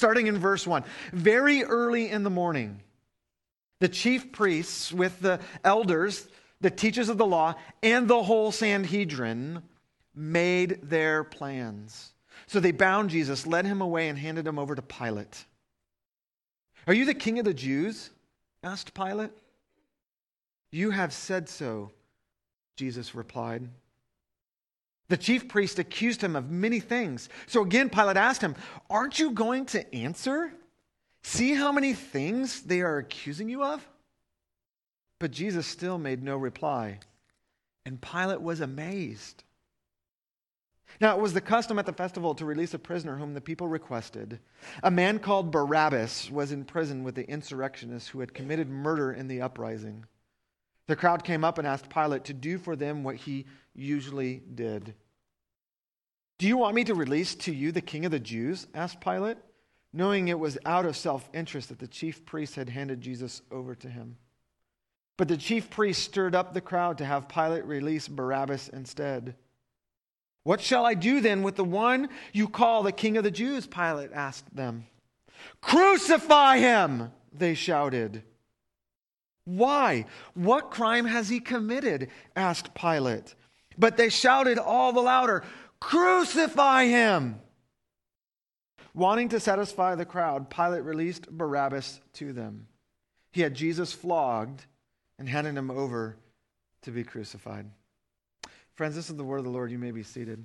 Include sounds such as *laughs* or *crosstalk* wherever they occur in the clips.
Starting in verse 1. Very early in the morning, the chief priests with the elders, the teachers of the law, and the whole Sanhedrin made their plans. So they bound Jesus, led him away, and handed him over to Pilate. Are you the king of the Jews? asked Pilate. You have said so, Jesus replied. The chief priest accused him of many things. So again, Pilate asked him, Aren't you going to answer? See how many things they are accusing you of? But Jesus still made no reply. And Pilate was amazed. Now, it was the custom at the festival to release a prisoner whom the people requested. A man called Barabbas was in prison with the insurrectionists who had committed murder in the uprising. The crowd came up and asked Pilate to do for them what he usually did. Do you want me to release to you the king of the Jews? asked Pilate, knowing it was out of self interest that the chief priests had handed Jesus over to him. But the chief priests stirred up the crowd to have Pilate release Barabbas instead. What shall I do then with the one you call the king of the Jews? Pilate asked them. Crucify him, they shouted. Why? What crime has he committed? asked Pilate. But they shouted all the louder, Crucify him! Wanting to satisfy the crowd, Pilate released Barabbas to them. He had Jesus flogged and handed him over to be crucified. Friends, this is the word of the Lord. You may be seated.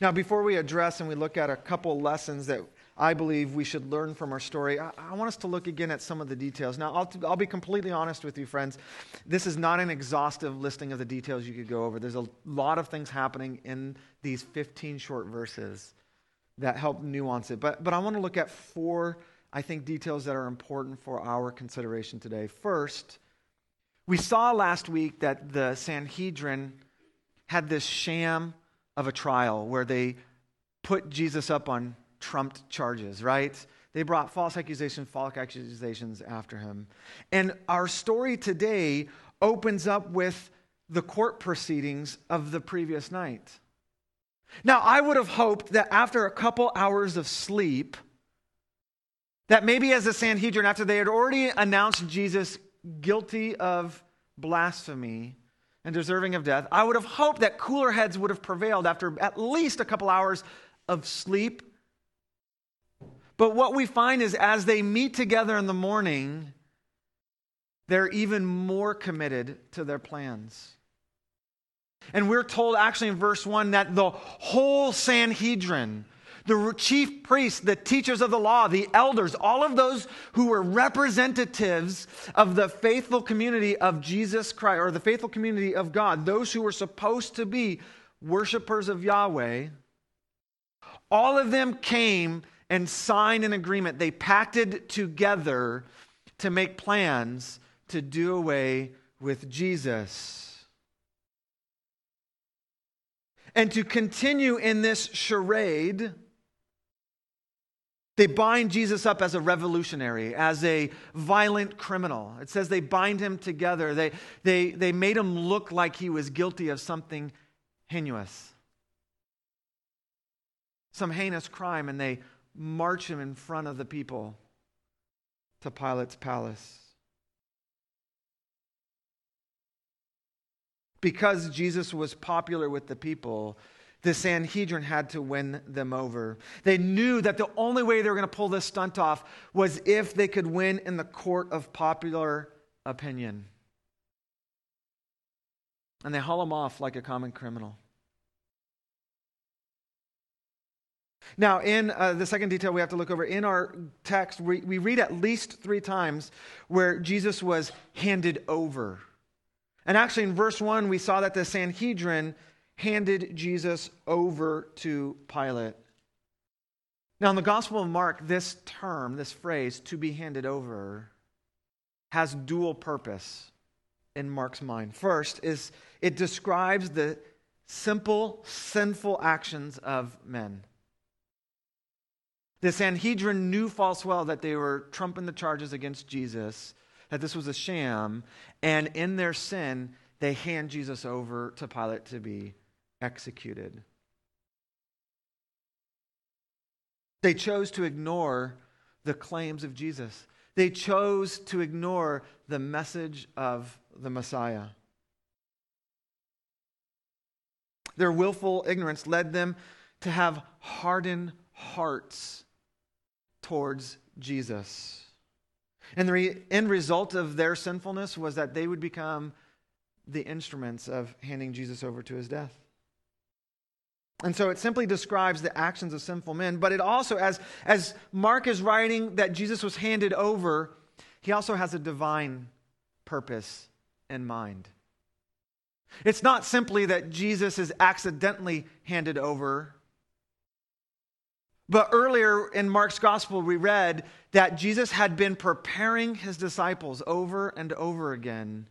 Now, before we address and we look at a couple lessons that I believe we should learn from our story. I, I, want us to look again at some of the details. Now, I'll, I'll be completely honest with you, friends. This is not an exhaustive listing of the details you could go over. There's a lot of things happening in these 15 short verses that help nuance it. But, but I want to look at four, I think, details that are important for our consideration today. First, we saw last week that the Sanhedrin had this sham of a trial where they put Jesus up on trumped charges, right? They brought false accusations, false accusations after him. And our story today opens up with the court proceedings of the previous night. Now, I would have hoped that after a couple hours of sleep, that maybe as a Sanhedrin, after they had already announced Jesus guilty of blasphemy and deserving of death, I would have hoped that cooler heads would have prevailed after at least a couple hours of sleep but what we find is as they meet together in the morning, they're even more committed to their plans. And we're told actually in verse 1 that the whole Sanhedrin, the chief priests, the teachers of the law, the elders, all of those who were representatives of the faithful community of Jesus Christ, or the faithful community of God, those who were supposed to be worshipers of Yahweh, all of them came and sign an agreement. They pacted together to make plans to do away with Jesus. And to continue in this charade, they bind Jesus up as a revolutionary, as a violent criminal. It says they bind him together. They, they, they made him look like he was guilty of something heinous, some heinous crime, and they march him in front of the people to Pilate's palace. Because Jesus was popular with the people, the Sanhedrin had to win them over. They knew that the only way they were going to pull this stunt off was if they could win in the court of popular opinion. And they haul him off like a common criminal. Now, in uh, the second detail we have to look over, in our text, we, we read at least three times where Jesus was handed over. And actually, in verse 1, we saw that the Sanhedrin handed Jesus over to Pilate. Now, in the Gospel of Mark, this term, this phrase, to be handed over, has dual purpose in Mark's mind. First, is it describes the simple, sinful actions of men. The Sanhedrin knew false well that they were trumping the charges against Jesus, that this was a sham, and in their sin, they hand Jesus over to Pilate to be executed. They chose to ignore the claims of Jesus. They chose to ignore the message of the Messiah. Their willful ignorance led them to have hardened hearts towards Jesus. And the re- end result of their sinfulness was that they would become the instruments of handing Jesus over to his death. And so it simply describes the actions of sinful men, but it also, as, as Mark is writing that Jesus was handed over, he also has a divine purpose in mind. It's not simply that Jesus is accidentally handed over, but earlier in Mark's gospel, we read that Jesus had been preparing his disciples over and over again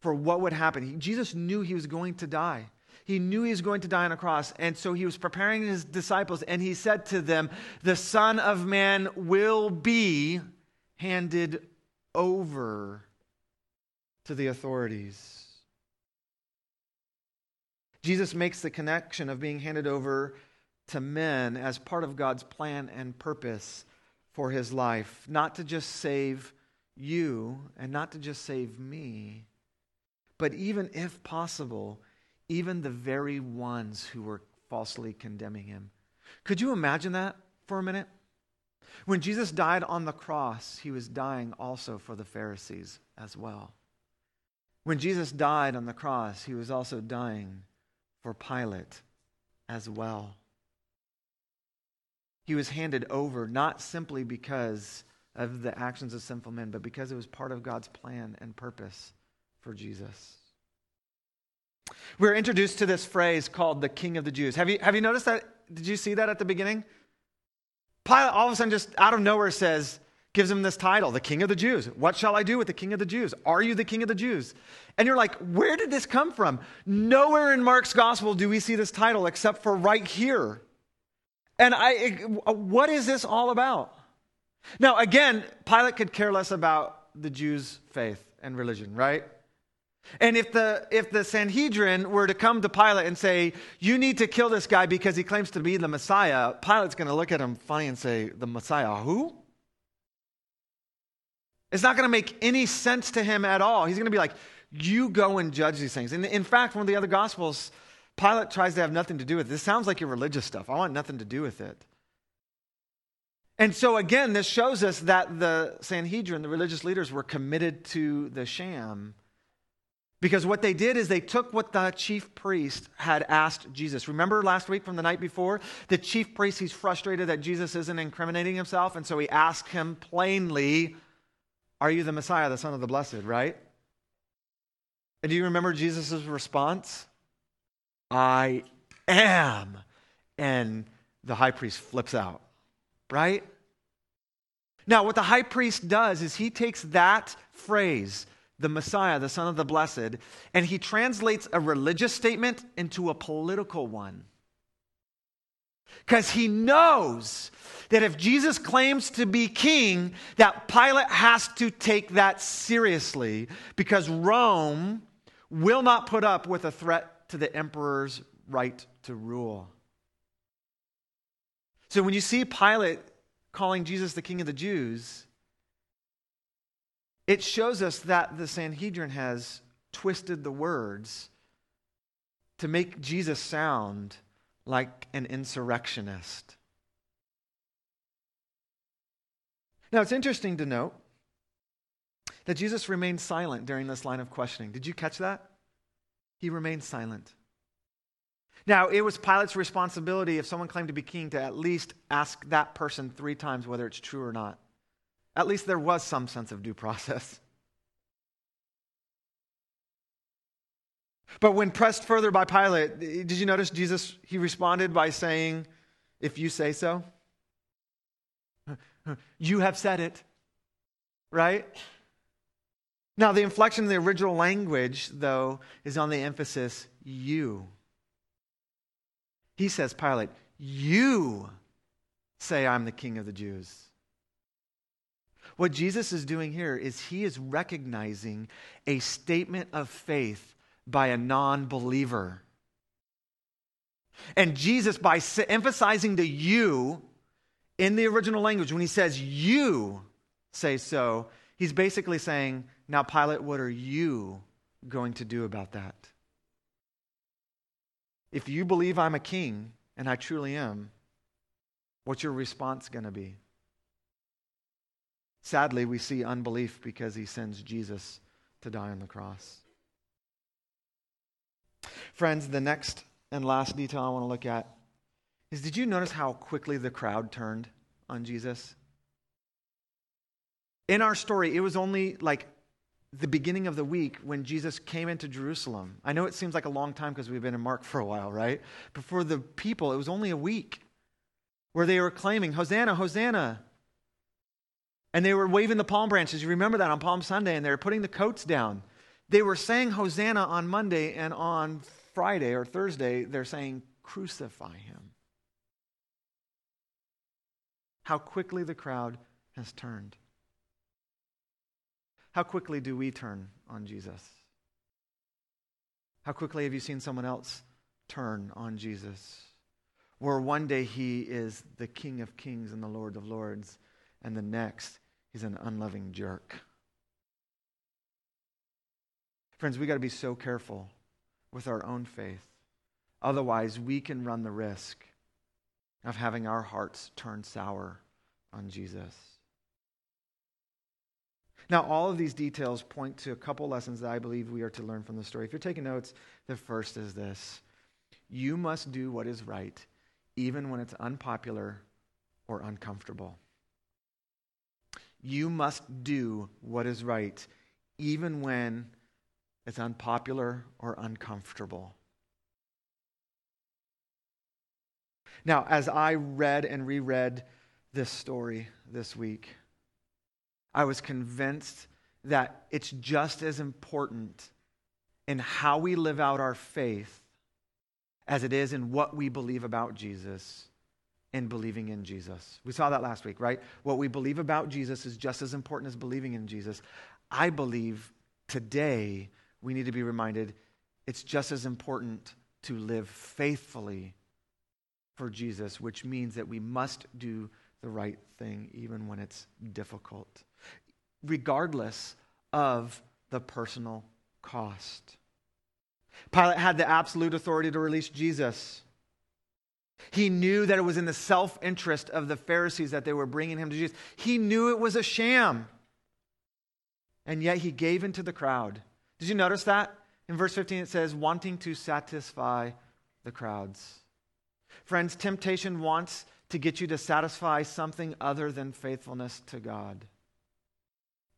for what would happen. Jesus knew he was going to die. He knew he was going to die on a cross. And so he was preparing his disciples, and he said to them, The Son of Man will be handed over to the authorities. Jesus makes the connection of being handed over to men as part of God's plan and purpose for his life, not to just save you and not to just save me, but even if possible, even the very ones who were falsely condemning him. Could you imagine that for a minute? When Jesus died on the cross, he was dying also for the Pharisees as well. When Jesus died on the cross, he was also dying for Pilate as well. He was handed over not simply because of the actions of sinful men, but because it was part of God's plan and purpose for Jesus. We're introduced to this phrase called the King of the Jews. Have you, have you noticed that? Did you see that at the beginning? Pilate all of a sudden just out of nowhere says, gives him this title, the King of the Jews. What shall I do with the King of the Jews? Are you the King of the Jews? And you're like, where did this come from? Nowhere in Mark's gospel do we see this title except for right here. And I, what is this all about? Now, again, Pilate could care less about the Jews' faith and religion, right? And if the, if the Sanhedrin were to come to Pilate and say, You need to kill this guy because he claims to be the Messiah, Pilate's going to look at him funny and say, The Messiah, who? It's not going to make any sense to him at all. He's going to be like, You go and judge these things. And in fact, one of the other Gospels, Pilate tries to have nothing to do with it. This sounds like your religious stuff. I want nothing to do with it. And so, again, this shows us that the Sanhedrin, the religious leaders, were committed to the sham because what they did is they took what the chief priest had asked Jesus. Remember last week from the night before? The chief priest, he's frustrated that Jesus isn't incriminating himself, and so he asked him plainly, Are you the Messiah, the Son of the Blessed, right? And do you remember Jesus' response? I am. And the high priest flips out, right? Now, what the high priest does is he takes that phrase, the Messiah, the Son of the Blessed, and he translates a religious statement into a political one. Because he knows that if Jesus claims to be king, that Pilate has to take that seriously because Rome will not put up with a threat to the emperor's right to rule. So when you see Pilate calling Jesus the king of the Jews, it shows us that the Sanhedrin has twisted the words to make Jesus sound like an insurrectionist. Now, it's interesting to note that Jesus remained silent during this line of questioning. Did you catch that? He remained silent. Now, it was Pilate's responsibility, if someone claimed to be king, to at least ask that person three times whether it's true or not. At least there was some sense of due process. But when pressed further by Pilate, did you notice Jesus? He responded by saying, If you say so. *laughs* You have said it, right? Now, the inflection in the original language, though, is on the emphasis you. He says, Pilate, you say I'm the king of the Jews. What Jesus is doing here is he is recognizing a statement of faith by a non believer. And Jesus, by emphasizing the you in the original language, when he says you say so, he's basically saying, Now, Pilate, what are you going to do about that? If you believe I'm a king, and I truly am, what's your response going to be? Sadly, we see unbelief because he sends Jesus to die on the cross. Friends, the next and last detail I want to look at is did you notice how quickly the crowd turned on Jesus? In our story, it was only like the beginning of the week when Jesus came into Jerusalem. I know it seems like a long time because we've been in Mark for a while, right? But for the people, it was only a week where they were claiming, Hosanna, Hosanna. And they were waving the palm branches. You remember that on Palm Sunday, and they were putting the coats down. They were saying Hosanna on Monday, and on Friday or Thursday, they're saying, Crucify him. How quickly the crowd has turned. How quickly do we turn on Jesus? How quickly have you seen someone else turn on Jesus? Where one day he is the King of kings and the Lord of lords, and the next He's an unloving jerk. Friends, we got to be so careful with our own faith. Otherwise, we can run the risk of having our hearts turn sour on Jesus. Now, all of these details point to a couple lessons that I believe we are to learn from the story. If you're taking notes, the first is this you must do what is right, even when it's unpopular or uncomfortable. You must do what is right, even when it's unpopular or uncomfortable. Now, as I read and reread this story this week, I was convinced that it's just as important in how we live out our faith as it is in what we believe about Jesus in believing in Jesus. We saw that last week, right? What we believe about Jesus is just as important as believing in Jesus. I believe today we need to be reminded it's just as important to live faithfully for Jesus, which means that we must do the right thing even when it's difficult, regardless of the personal cost. Pilate had the absolute authority to release Jesus. He knew that it was in the self interest of the Pharisees that they were bringing him to Jesus. He knew it was a sham. And yet he gave into the crowd. Did you notice that? In verse 15, it says, wanting to satisfy the crowds. Friends, temptation wants to get you to satisfy something other than faithfulness to God.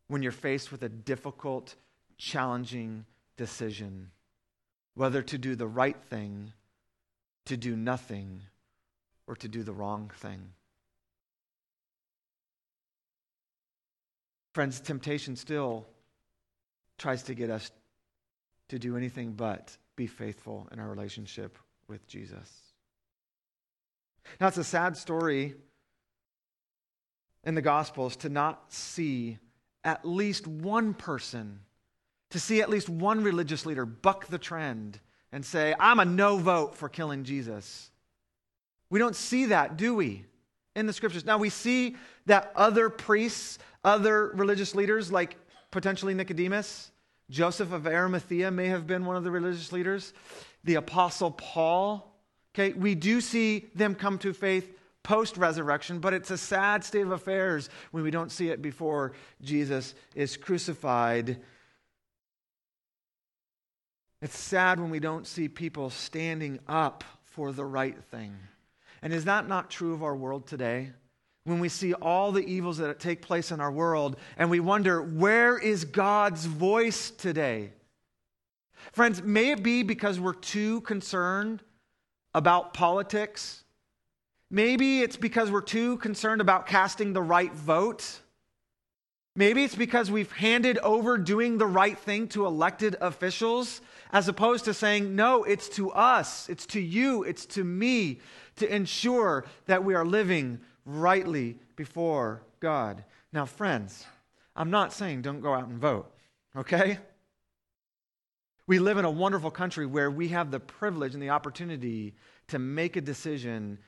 When you're faced with a difficult, challenging decision, whether to do the right thing to do nothing or to do the wrong thing. Friends, temptation still tries to get us to do anything but be faithful in our relationship with Jesus. Now, it's a sad story in the Gospels to not see at least one person, to see at least one religious leader buck the trend and say, I'm a no vote for killing Jesus. We don't see that, do we, in the scriptures? Now, we see that other priests, other religious leaders, like potentially Nicodemus, Joseph of Arimathea may have been one of the religious leaders, the Apostle Paul. Okay, we do see them come to faith post resurrection, but it's a sad state of affairs when we don't see it before Jesus is crucified. It's sad when we don't see people standing up for the right thing. And is that not true of our world today? When we see all the evils that take place in our world and we wonder, where is God's voice today? Friends, may it be because we're too concerned about politics? Maybe it's because we're too concerned about casting the right vote. Maybe it's because we've handed over doing the right thing to elected officials as opposed to saying, no, it's to us, it's to you, it's to me to ensure that we are living rightly before God. Now, friends, I'm not saying don't go out and vote, okay? We live in a wonderful country where we have the privilege and the opportunity to make a decision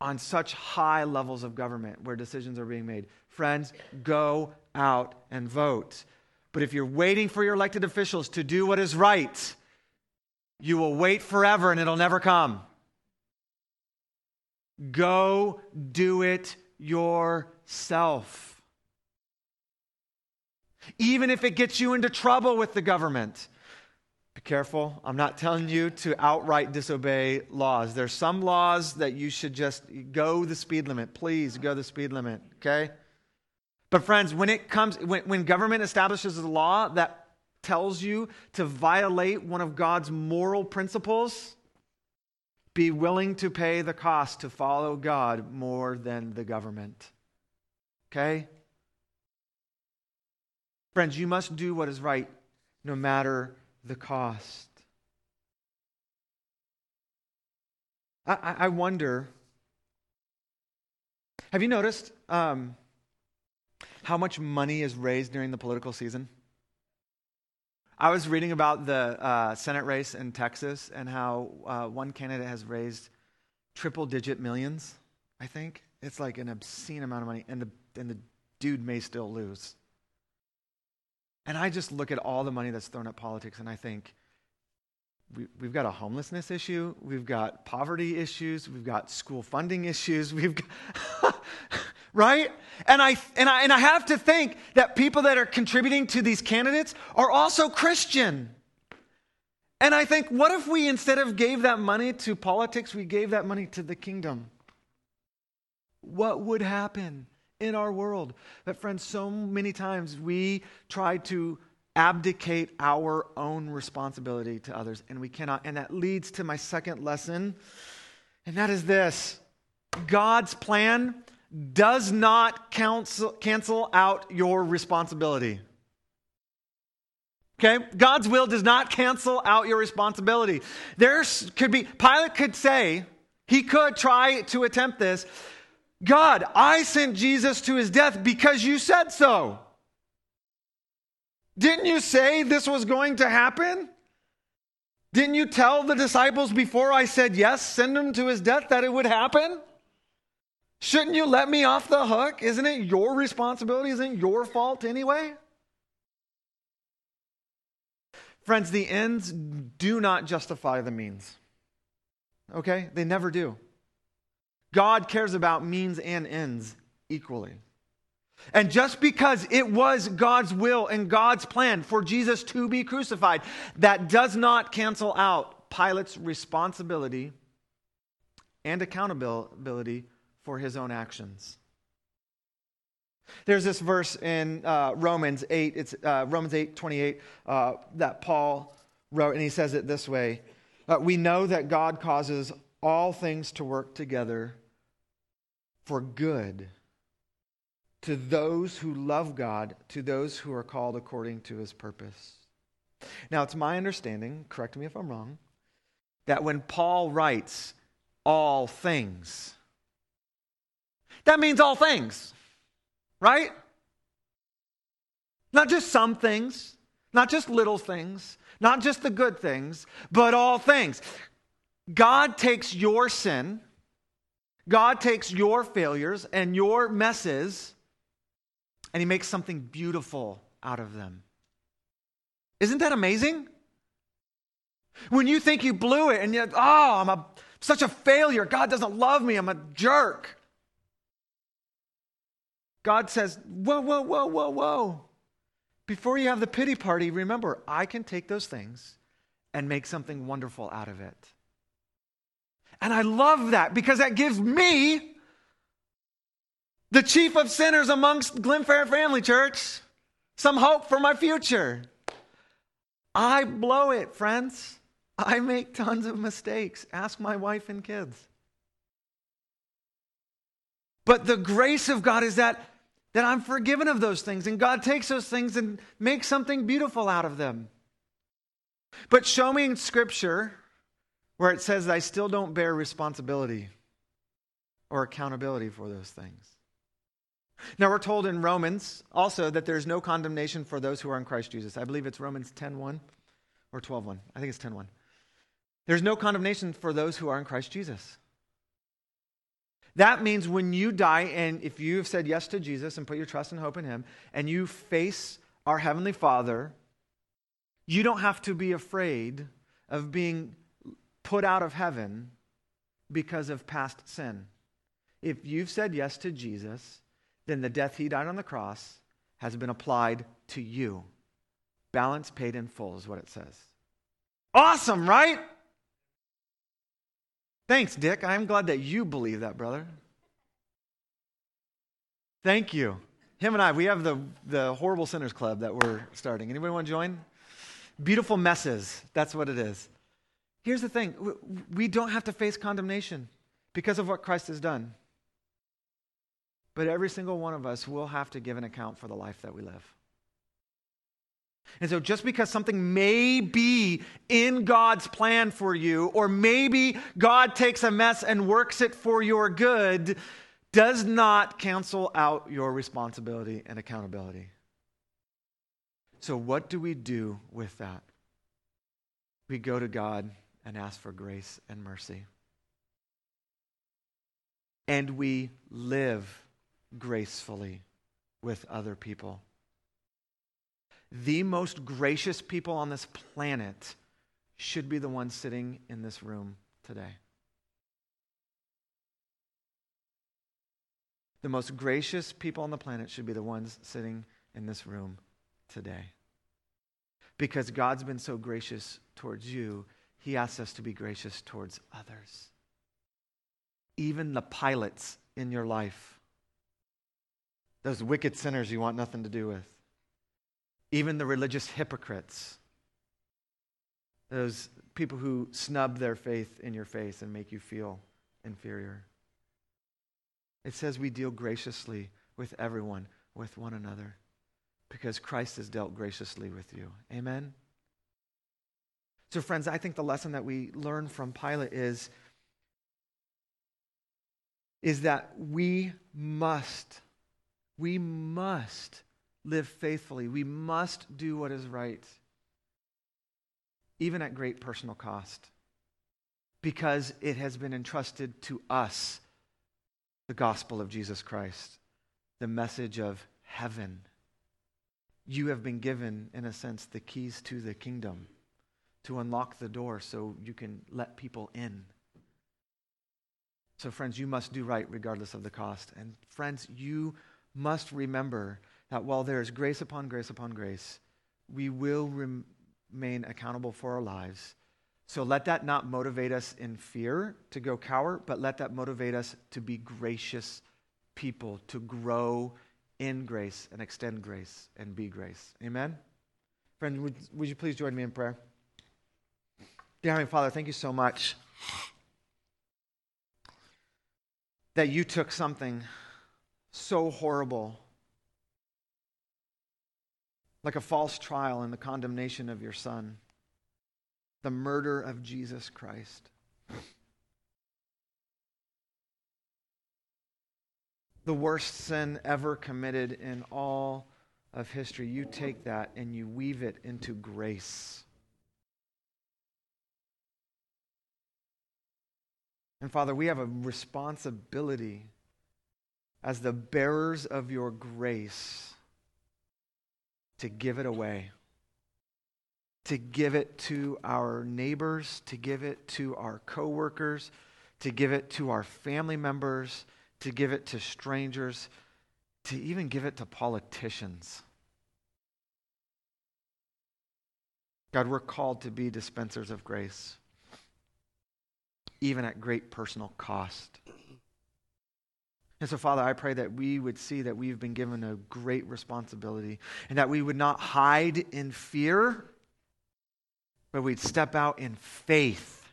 on such high levels of government where decisions are being made. Friends, go out and vote. But if you're waiting for your elected officials to do what is right, you will wait forever and it'll never come. Go do it yourself. Even if it gets you into trouble with the government. Be careful. I'm not telling you to outright disobey laws. There's some laws that you should just go the speed limit. Please go the speed limit, okay? But friends, when it comes when, when government establishes a law that tells you to violate one of God's moral principles, be willing to pay the cost to follow God more than the government. Okay? Friends, you must do what is right no matter the cost. I, I wonder have you noticed um, how much money is raised during the political season? I was reading about the uh, Senate race in Texas and how uh, one candidate has raised triple digit millions, I think. It's like an obscene amount of money, and the, and the dude may still lose. And I just look at all the money that's thrown at politics and I think, we, have got a homelessness issue, we've got poverty issues, we've got school funding issues, *laughs* we've got, right? And I, and, I, and I have to think that people that are contributing to these candidates are also Christian. And I think, what if we, instead of gave that money to politics, we gave that money to the kingdom? What would happen? In our world. But, friends, so many times we try to abdicate our own responsibility to others, and we cannot. And that leads to my second lesson, and that is this God's plan does not cancel, cancel out your responsibility. Okay? God's will does not cancel out your responsibility. There could be, Pilate could say, he could try to attempt this. God, I sent Jesus to his death because you said so. Didn't you say this was going to happen? Didn't you tell the disciples before I said yes, send him to his death, that it would happen? Shouldn't you let me off the hook? Isn't it your responsibility? Isn't it your fault anyway? Friends, the ends do not justify the means. Okay? They never do. God cares about means and ends equally. And just because it was God's will and God's plan for Jesus to be crucified, that does not cancel out Pilate's responsibility and accountability for his own actions. There's this verse in uh, Romans 8, it's uh, Romans 8, 28, uh, that Paul wrote, and he says it this way We know that God causes all things to work together for good to those who love God, to those who are called according to his purpose. Now, it's my understanding, correct me if I'm wrong, that when Paul writes all things, that means all things, right? Not just some things, not just little things, not just the good things, but all things. God takes your sin, God takes your failures and your messes, and He makes something beautiful out of them. Isn't that amazing? When you think you blew it and you're, oh, I'm a, such a failure. God doesn't love me. I'm a jerk. God says, whoa, whoa, whoa, whoa, whoa. Before you have the pity party, remember, I can take those things and make something wonderful out of it. And I love that because that gives me, the chief of sinners amongst Glenfair Family Church, some hope for my future. I blow it, friends. I make tons of mistakes. Ask my wife and kids. But the grace of God is that, that I'm forgiven of those things, and God takes those things and makes something beautiful out of them. But show me in Scripture where it says, I still don't bear responsibility or accountability for those things. Now we're told in Romans also that there's no condemnation for those who are in Christ Jesus. I believe it's Romans 10:1 or 12:1. I think it's 10:1. There's no condemnation for those who are in Christ Jesus. That means when you die, and if you have said yes to Jesus and put your trust and hope in Him, and you face our Heavenly Father, you don't have to be afraid of being put out of heaven because of past sin. If you've said yes to Jesus, then the death He died on the cross has been applied to you. Balance paid in full is what it says. Awesome, right? Thanks, Dick. I'm glad that you believe that, brother. Thank you. Him and I, we have the, the Horrible Sinners Club that we're starting. Anybody want to join? Beautiful messes. That's what it is. Here's the thing we don't have to face condemnation because of what Christ has done. But every single one of us will have to give an account for the life that we live. And so, just because something may be in God's plan for you, or maybe God takes a mess and works it for your good, does not cancel out your responsibility and accountability. So, what do we do with that? We go to God and ask for grace and mercy. And we live gracefully with other people the most gracious people on this planet should be the ones sitting in this room today. The most gracious people on the planet should be the ones sitting in this room today. Because God's been so gracious towards you, He asks us to be gracious towards others. Even the Pilates in your life, those wicked sinners you want nothing to do with even the religious hypocrites, those people who snub their faith in your face and make you feel inferior. It says we deal graciously with everyone, with one another, because Christ has dealt graciously with you. Amen? So, friends, I think the lesson that we learn from Pilate is, is that we must, we must live faithfully. We must do what is right, even at great personal cost, because it has been entrusted to us the gospel of Jesus Christ, the message of heaven. You have been given, in a sense, the keys to the kingdom to unlock the door so you can let people in. So, friends, you must do right regardless of the cost. And, friends, you must remember that while there is grace upon grace upon grace, we will remain accountable for our lives. So let that not motivate us in fear to go cower, but let that motivate us to be gracious people, to grow in grace and extend grace and be grace. Amen? Friend, would, would you please join me in prayer? Dear Heavenly Father, thank you so much that you took something so horrible like a false trial and the condemnation of your son, the murder of Jesus Christ. The worst sin ever committed in all of history. You take that and you weave it into grace. And Father, we have a responsibility as the bearers of your grace to give it away, to give it to our neighbors, to give it to our coworkers, to give it to our family members, to give it to strangers, to even give it to politicians. God, we're called to be dispensers of grace, even at great personal cost. And so, Father, I pray that we would see that we've been given a great responsibility and that we would not hide in fear, but we'd step out in faith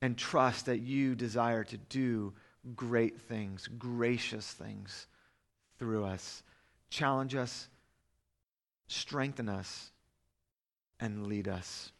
and trust that you desire to do great things, gracious things through us. Challenge us, strengthen us, and lead us.